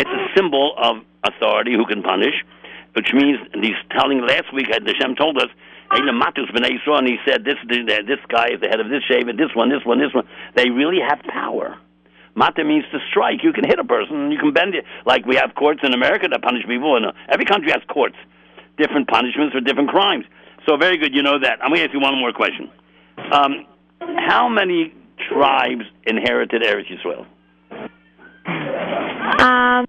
it's a symbol of authority who can punish, which means he's telling. Last week, uh, the Shem told us, and he said this this guy is the head of this shevet, this one, this one, this one. They really have power. Mata means to strike. You can hit a person, you can bend it. Like we have courts in America that punish people, and uh, every country has courts, different punishments for different crimes. So very good, you know that. I'm going to ask you one more question. Um, how many tribes inherited Eretz Yisrael? Um,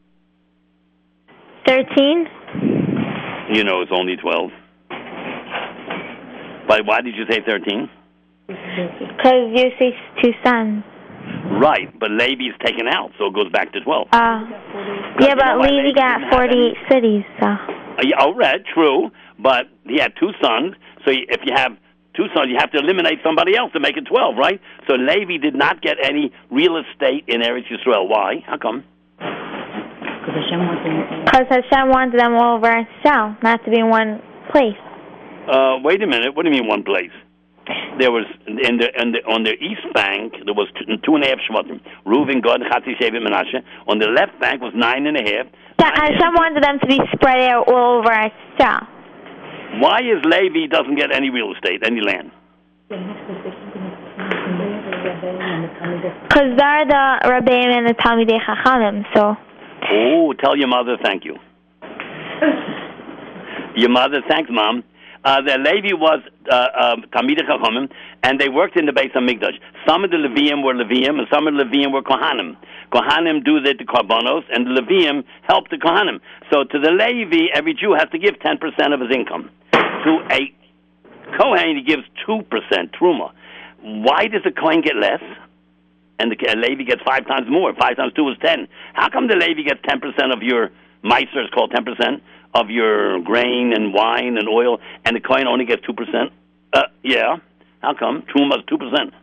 13. You know, it's only 12. But why did you say 13? Because you see two sons. Right, but Levi is taken out, so it goes back to 12. Uh, yeah, but Levi got 48 cities, so. Uh, yeah, oh, right, true. But he had two sons, so if you have two sons, you have to eliminate somebody else to make it 12, right? So Levi did not get any real estate in Eretz Yisrael. Why? How come? Because Hashem wanted them all over itself, not to be in one place. Uh, wait a minute. What do you mean one place? There was in the, in the on the east bank there was two, two and a half shvatim. Reuven, Gad, Chatzi, Shevet, Menashe. On the left bank was nine and a half. Yeah, Hashem wanted them to be spread out all over itself. Why is Levi doesn't get any real estate, any land? Because they're the Rabbeim and the Talmidei Chachamim, so. Oh, tell your mother thank you. your mother, thanks, mom. Uh, the Levi was uh, um, Chachamim, and they worked in the Beis Hamikdash. Some of the Levium were Levium, and some of the Levium were Kohanim. Kohanim do the, the Karbonos, and the Levium help the Kohanim. So to the Levi, every Jew has to give 10% of his income. To a Kohen, he gives 2% Truma. Why does the Kohen get less? And the Levi gets five times more. Five times two is 10. How come the Levi gets 10% of your Meiser is called 10%? Of your grain and wine and oil, and the Kohen only gets two percent. Uh, yeah. How come? Truma's two percent.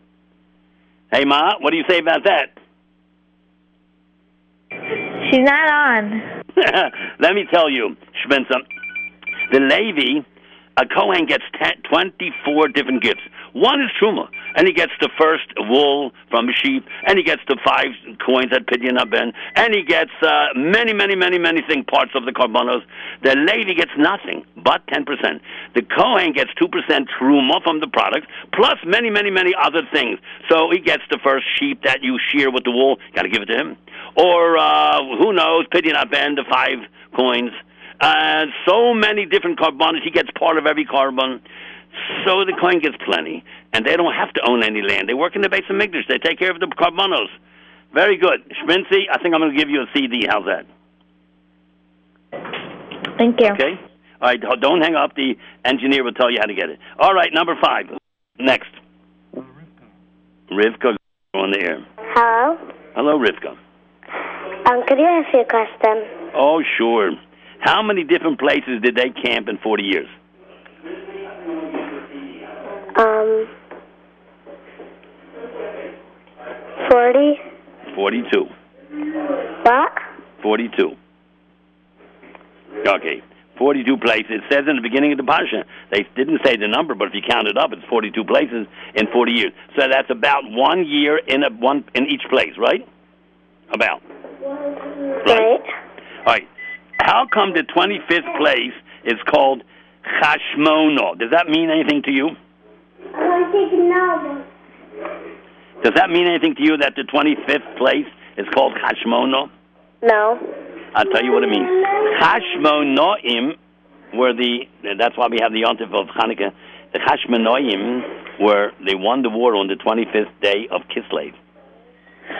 Hey, Ma, what do you say about that? She's not on. Let me tell you, Sprincy. The Levi, a Kohen gets 10, 24 different gifts. One is Truma, and he gets the first wool from a sheep, and he gets the five coins at Pidyon Haben, and he gets uh, many, many, many, many thing parts of the Karbonos. The lady gets nothing but 10%. The Kohen gets 2% Truma from the products, plus many, many, many other things. So he gets the first sheep that you shear with the wool, got to give it to him. Or, uh, who knows, Pidyon Haben, the five coins. Uh, so many different Karbonos. He gets part of every korban. So the Kohen gets plenty, and they don't have to own any land. They work in the Beis Hamikdash. They take care of the Karbonos. Very good. Sprincy, I think I'm going to give you a CD. How's that? Thank you. Okay. All right, don't hang up. The engineer will tell you how to get it. All right, number five. Next. Rivka on the air. Hello. Hello, Rivka. Um, could you ask me a question? Oh, sure. How many different places did they camp in 40 years? Um, 40. 42. What? 42. Okay. 42 places. It says in the beginning of the Parsha. They didn't say the number, but if you count it up, it's 42 places in 40 years. So that's about one year in a one in each place, right? About. Right. right. All right. How come the 25th place is called Chashmono? Does that mean anything to you? Does that mean anything to you that the 25th place is called Hashmono? No. I'll tell you what it means. Hashmonoim were the, that's why we have the Yontif of Hanukkah. The Hashmonoim were, they won the war on the 25th day of Kislev.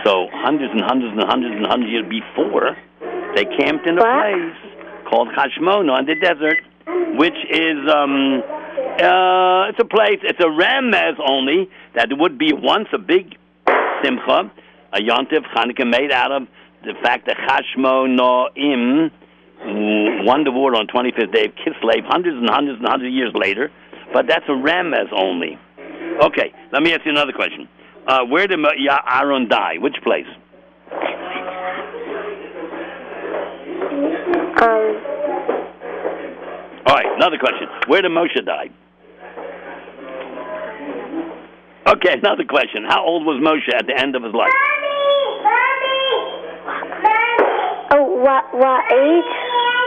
So hundreds and hundreds and hundreds and hundreds of years before, they camped in a what? place called Hashmono in the desert, which is um, uh, it's a place, it's a remez only, that would be once a big simcha, a yontif Chanukah made out of the fact that Chashmonoim won the war on 25th day of Kislev, hundreds and hundreds and hundreds of years later, but that's a remez only. Okay, let me ask you another question. Uh, where did Aaron die? Which place? Um. All right, another question. Where did Moshe die? Okay, another question. How old was Moshe at the end of his life? Mommy, mommy, mommy. Oh, what, what age?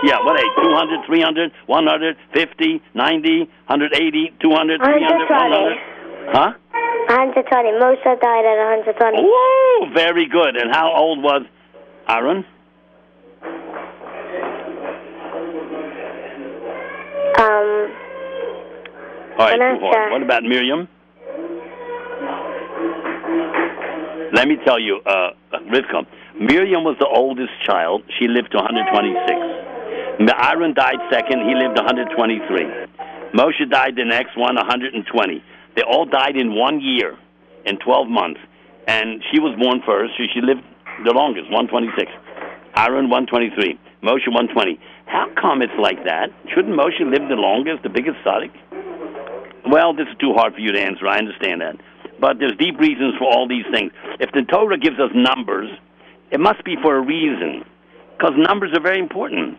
Yeah, what age? 200, 300, 100, 50, 90, 180, 200, 300, 100? Huh? 120. Moshe died at 120. Woo! Very good. And how old was Aaron? Um. All right, What about Miriam? Let me tell you, uh, Rivka, Miriam was the oldest child. She lived to 126. Aaron died second. He lived 123. Moshe died the next one, 120. They all died in one year, in 12 months. And she was born first. So she lived the longest, 126. Aaron, 123. Moshe, 120. How come it's like that? Shouldn't Moshe live the longest, the biggest tzaddik? Well, this is too hard for you to answer. I understand that. But there's deep reasons for all these things. If the Torah gives us numbers, it must be for a reason, because numbers are very important.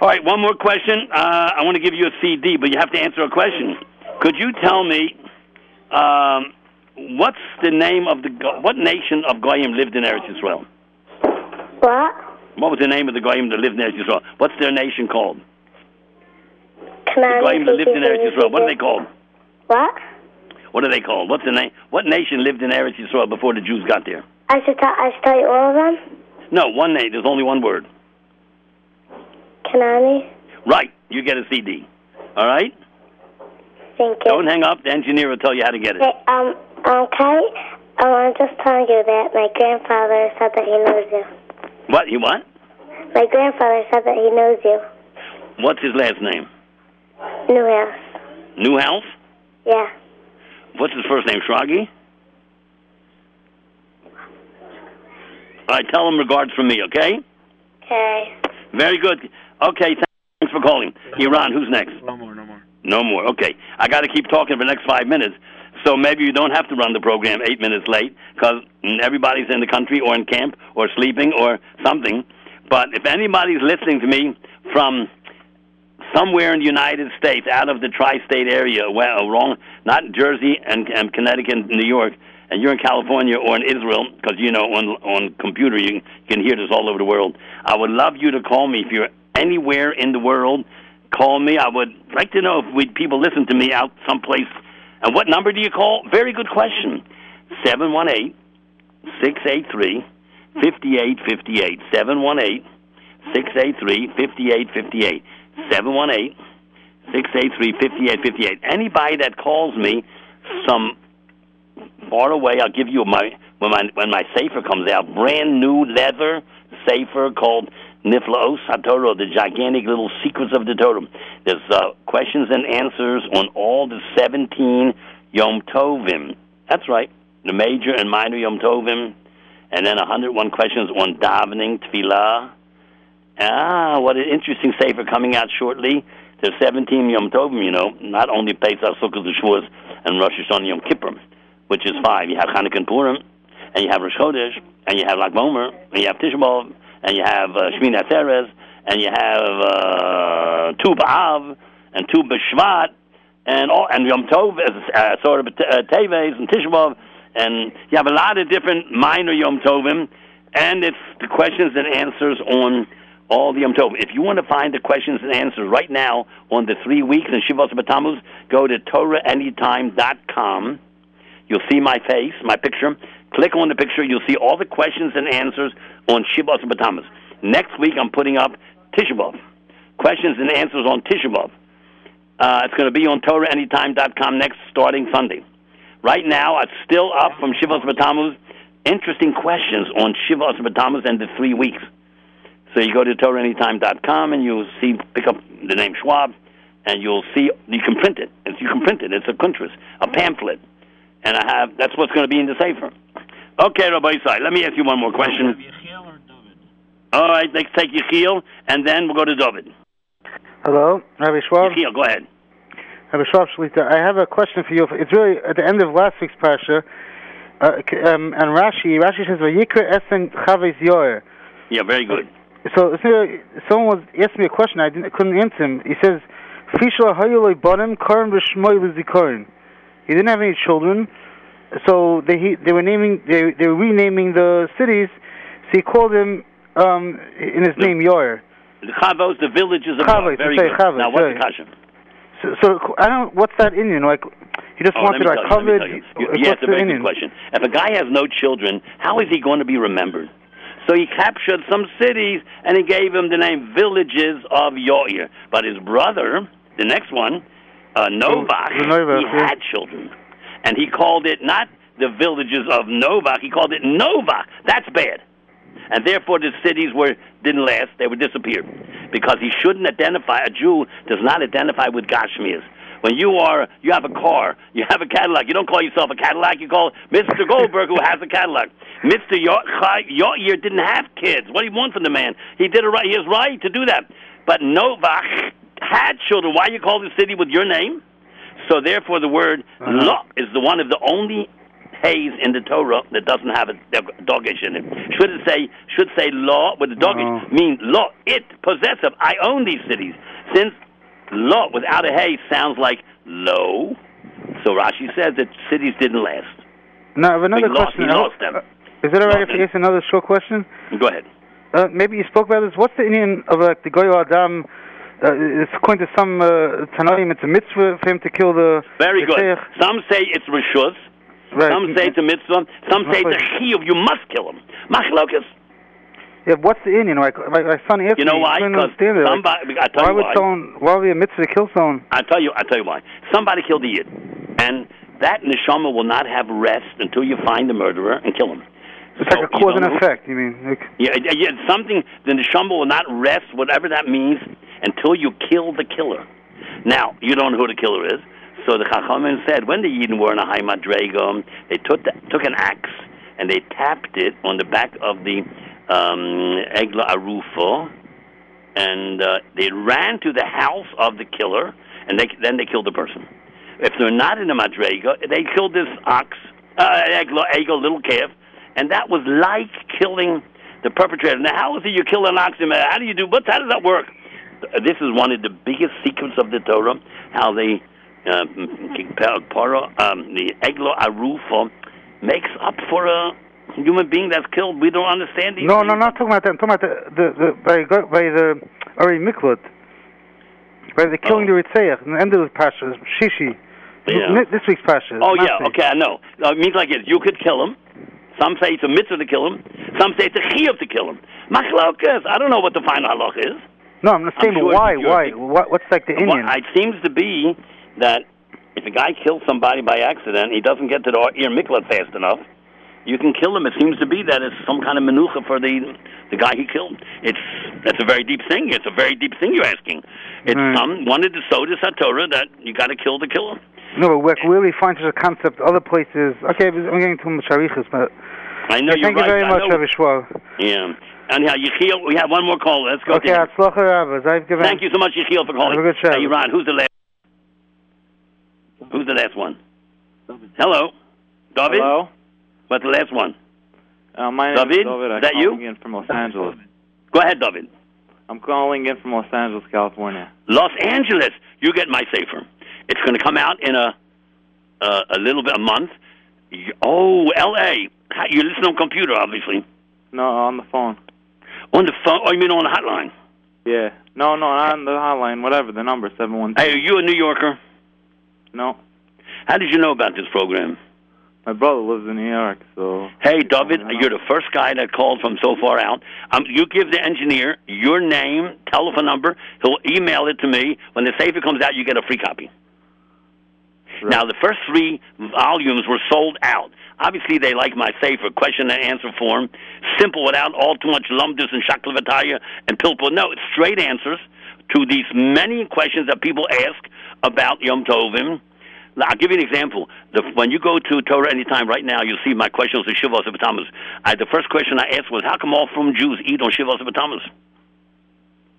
All right, one more question. Uh, I want to give you a CD, but you have to answer a question. Could you tell me um, what's the name of the what nation of Goyim lived in Eretz Yisrael? What? What was the name of the Goyim that lived in Eretz Yisrael? What's their nation called? Canaan, the Goyim that lived in Eretz Yisrael. What are they called? What? What are they called? What's the name? What nation lived in Eretz Yisrael before the Jews got there? I should, I should tell you all of them? No, one name. There's only one word. Kanani? Right. You get a CD. All right? Thank you. Don't hang up. The engineer will tell you how to get it. Hey, um, um, Kai, um, I'm just telling you that my grandfather said that he knows you. What? You what? My grandfather said that he knows you. What's his last name? Newhouse. Newhouse? Yeah. What's his first name? Shragi? All right, tell him regards from me, okay? Okay. Very good. Okay, thanks for calling. Iran, who's next? No more, no more. No more. Okay. I got to keep talking for the next five minutes. So maybe you don't have to run the program eight minutes late because everybody's in the country or in camp or sleeping or something. But if anybody's listening to me from somewhere in the United States, out of the tri-state area, well, wrong, not Jersey and, and Connecticut, and New York, and you're in California or in Israel, because you know on on computer you can hear this all over the world. I would love you to call me if you're anywhere in the world. Call me. I would like to know if we people listen to me out someplace. And what number do you call? Very good question. Seven one eight six eight three fifty eight fifty eight. Seven one eight six eight three fifty eight fifty eight. Seven one eight six eight three fifty eight fifty eight. Anybody that calls me some far away. I'll give you my when my when my sefer comes out, brand new leather sefer called Niflaos HaTorah, the gigantic little secrets of the Torah. There's uh, questions and answers on all the 17 Yom Tovim. That's right, the major and minor Yom Tovim, and then 101 questions on davening, tefillah. Ah, what an interesting sefer coming out shortly. There's 17 Yom Tovim, you know, not only Pesach, Sukkot, Shavuos, and Rosh Hashanah Yom Kippur which is five. You have Hanukkah and Purim, and you have Rosh Chodesh, and you have Lag Bomer, and you have Tisha B'Av, and you have uh, Shmini Atzeres, and you have uh, Tu B'Av, and Tu B'Shvat, and all, and Yom Tov uh, sort of uh, Teves and Tisha B'Av, and you have a lot of different minor Yom Tovim, and it's the questions and answers on all the Yom Tov. If you want to find the questions and answers right now on the three weeks in Shivos B'Tammuz, go to TorahAnytime.com You'll see my face, my picture. Click on the picture. You'll see all the questions and answers on Shibbos and Next week, I'm putting up Tisha B'Av. Questions and answers on Tisha B'Av. Uh, it's going to be on TorahAnytime.com next starting Sunday. Right now, it's still up from Shivos B'Tammuz. Interesting questions on Shivos B'Tammuz and the three weeks. So you go to TorahAnytime.com and you'll see, pick up the name Schwab, and you'll see, you can print it. It's, you can print it. It's a kuntras, a pamphlet and I have that's what's going to be in the sefer. Okay, Rabbi Isai, let me ask you one more question. All right, let's take Yechiel, and then we'll go to David. Hello, Rabbi Schwab. Yechiel, go ahead. Rabbi Schwab Shalita, I have a question for you. It's really at the end of last week's parsha, uh, um, and Rashi. Rashi says, "Vayikra esen chaves yoyer." Yeah, very good. So, so someone was asked me a question. I, didn't, I couldn't answer him. He says, "Fishla hayuloi bonim karim b'shmoy lizikorin." He didn't have any children, so they they were naming they they were renaming the cities. So he called him um, in his name Yoir. The Chavos, the villages of Chavos, Very good. Chavos, now what's right. the kasha? So, so I don't. What's that inyan like? He just oh, wanted like covered. You, you, yeah, it's a very good question. If a guy has no children, how is he going to be remembered? So he captured some cities and he gave them the name villages of Yoir. But his brother, the next one, uh, Novach, he yeah. had children, and he called it not the villages of Novach. He called it Novach. That's bad. And therefore, the cities were didn't last; they would disappear. because he shouldn't identify. A Jew does not identify with Gashmias. When you are, you have a car, you have a Cadillac. You don't call yourself a Cadillac. You call Mr. Goldberg, who has a Cadillac. Mr. Yair didn't have kids. What do you want from the man? He did it right. He has right to do that. But Novach had children. Why you call the city with your name? So therefore, the word uh-huh. lo is the one of the only hays in the Torah that doesn't have a dogish in it. Should it say should say law with the dogish uh-huh. mean law it possessive. I own these cities. Since law without a hay sounds like low, so Rashi says that cities didn't last. Now, I have another question. Lost, he lost them. Uh, is it alright if I ask another short question? Go ahead. Uh, maybe you spoke about this. What's the inyan of like the Goel Hadam? Uh, it's according to some uh, Tanaim, it's a mitzvah for him to kill the. Very the good. Some say it's rishus. Right. Some say it's a mitzvah. Some say it's a chiyuv. You must kill him. Machlokas. Yeah, what's the inyan? Like my, my son asked You know me, why? Because somebody. Like, I tell why you would why. someone? Why would be a mitzvah to kill someone? I tell you. I tell you why. Somebody killed a yid, and that neshama will not have rest until you find the murderer and kill him. It's so, like a cause and effect. You mean? Like, yeah, yeah, something. The neshama will not rest, whatever that means, until you kill the killer. Now you don't know who the killer is. So the Chachamim said when the Yidden were in a high madrega, they took the, took an axe and they tapped it on the back of the um, Egla Arufo, and uh, they ran to the house of the killer, and they, then they killed the person. If they're not in a madrega, they killed this ox, uh, Egla, Egla, little calf, and that was like killing the perpetrator. Now, how is it you kill an ox? How do you do? What? How does that work? This is one of the biggest secrets of the Torah. How they uh, um, the Eglo Arufo makes up for a human being that's killed. We don't understand these. No, things. no, not talking about that. I'm talking about the, the, the by the, by the Arei Miklat, by the killing oh. the Ritzeach, the end of the Parsha, Shishi. Yeah. This week's Parsha. Oh yeah, okay, I know. Uh, it means like this: you could kill him. Some say it's a mitzvah to kill him. Some say it's a chiyuv to kill him. Machlokas. I don't know what the final halach is. No, I'm not saying sure why. Why? What, what's like the inyan? Well, it seems to be that if a guy kills somebody by accident, he doesn't get to the ir miklat fast enough you can kill him. It seems to be that it's some kind of menucha for the the guy he killed. It's that's a very deep thing. It's a very deep thing you're asking. It's right. some one of the sodas Torah that you got to kill the killer. No, but where really find such a concept other places. Okay, I'm getting too much arichas, but I know yeah, you're thank right. you very I much, know. Rabbi Yeah. And yeah, Yechiel, we have one more call. Let's go. Okay, Atzlacha Rabbis. I've given. Thank you so much, Yechiel, for calling. Have a good show. Hey, Ron, who's the last? Who's the last one? Hello, David. Hello. What's the last one? Uh, my name David, is David. I'm that calling you? in from Los Angeles. Go ahead, David. I'm calling in from Los Angeles, California. Los Angeles. You get my sefer. It's going to come out in a uh, a little bit a month. Oh, L.A. You listen on computer, obviously. No, on the phone. On the phone? Oh, you mean on the hotline? Yeah. No, no, not on the hotline. Whatever the number seven one. Hey, are you a New Yorker? No. How did you know about this program? My brother lives in New York, so. Hey, David, you're the first guy that called from so far out. Um, you give the engineer your name, telephone number. He'll email it to me. When the sefer comes out, you get a free copy. Right. Now, the first three volumes were sold out. Obviously, they like my sefer question and answer form, simple without all too much lumdus and shakla v'tarya and pilpul. No, it's straight answers to these many questions that people ask about Yom Tovim I'll give you an example. The, when you go to Torah anytime right now, you'll see my questions to Shivos B'Tammuz. I, the first question I asked was, how come all from Jews eat on Shivos B'Tammuz?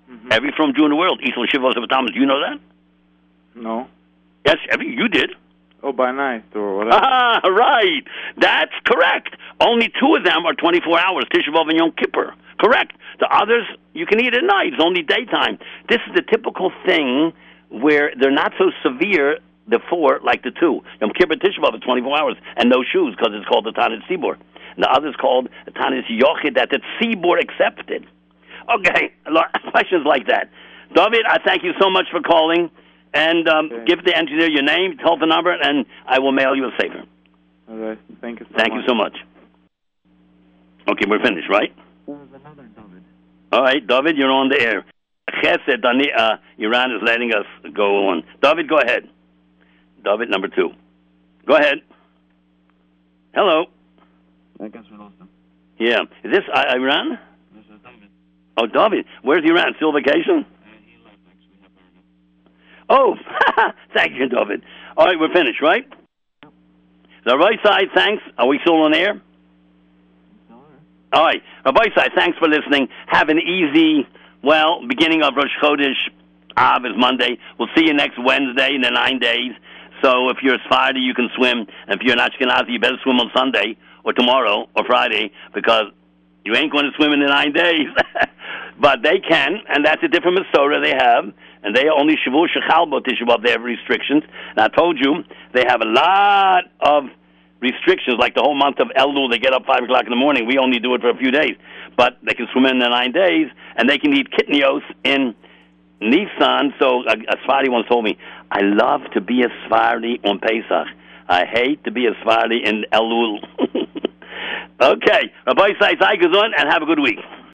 Mm-hmm. Every from Jew in the world eats on Shivos B'Tammuz. Do you know that? No. Yes, every you did. Oh, by night or whatever. Ah, right. That's correct. Only two of them are 24 hours, Tisha B'Av and Yom Kippur. Correct. The others, you can eat at night. It's only daytime. This is the typical thing where they're not so severe the four like the two. Yom Kippur Tisha B'Av is 24 hours and no shoes because it's called the Tanit Tzibor. And the is called the Tanit Yochid that the Tzibor accepted. Okay, questions like that. David, I thank you so much for calling. And um, okay. give the engineer your name, telephone number, and I will mail you a sefer. Okay, thank you so Thank much. you so much. Okay, we're finished, right? Another David. All right, David, you're on the air. Chesed, uh, Iran is letting us go on. David, go ahead. David, number two. Go ahead. Hello. I guess we lost him. Yeah. Is this uh, Iran? This is David. Oh, David. Where's Iran? Still vacation? Oh, thank you, David. All right, we're finished, right? The right side, thanks. Are we still on air? All right. The right side, thanks for listening. Have an easy, well, beginning of Rosh Chodesh. Av is Monday. We'll see you next Wednesday in the nine days. So if you're a Sephardi, you can swim. And if you're an Ashkenazi, you better swim on Sunday or tomorrow or Friday because you ain't going to swim in the nine days. but they can, and that's a different Masorah they have. And they only Shavuot Shechal Tisha They have restrictions. And I told you, they have a lot of restrictions, like the whole month of Elul, they get up 5 o'clock in the morning. We only do it for a few days. But they can swim in the nine days, and they can eat kitnios in Nissan. So a, a once told me, I love to be a Sephardi on Pesach. I hate to be a Sephardi in Elul. okay. Rabbi Sai Sai and have a good week.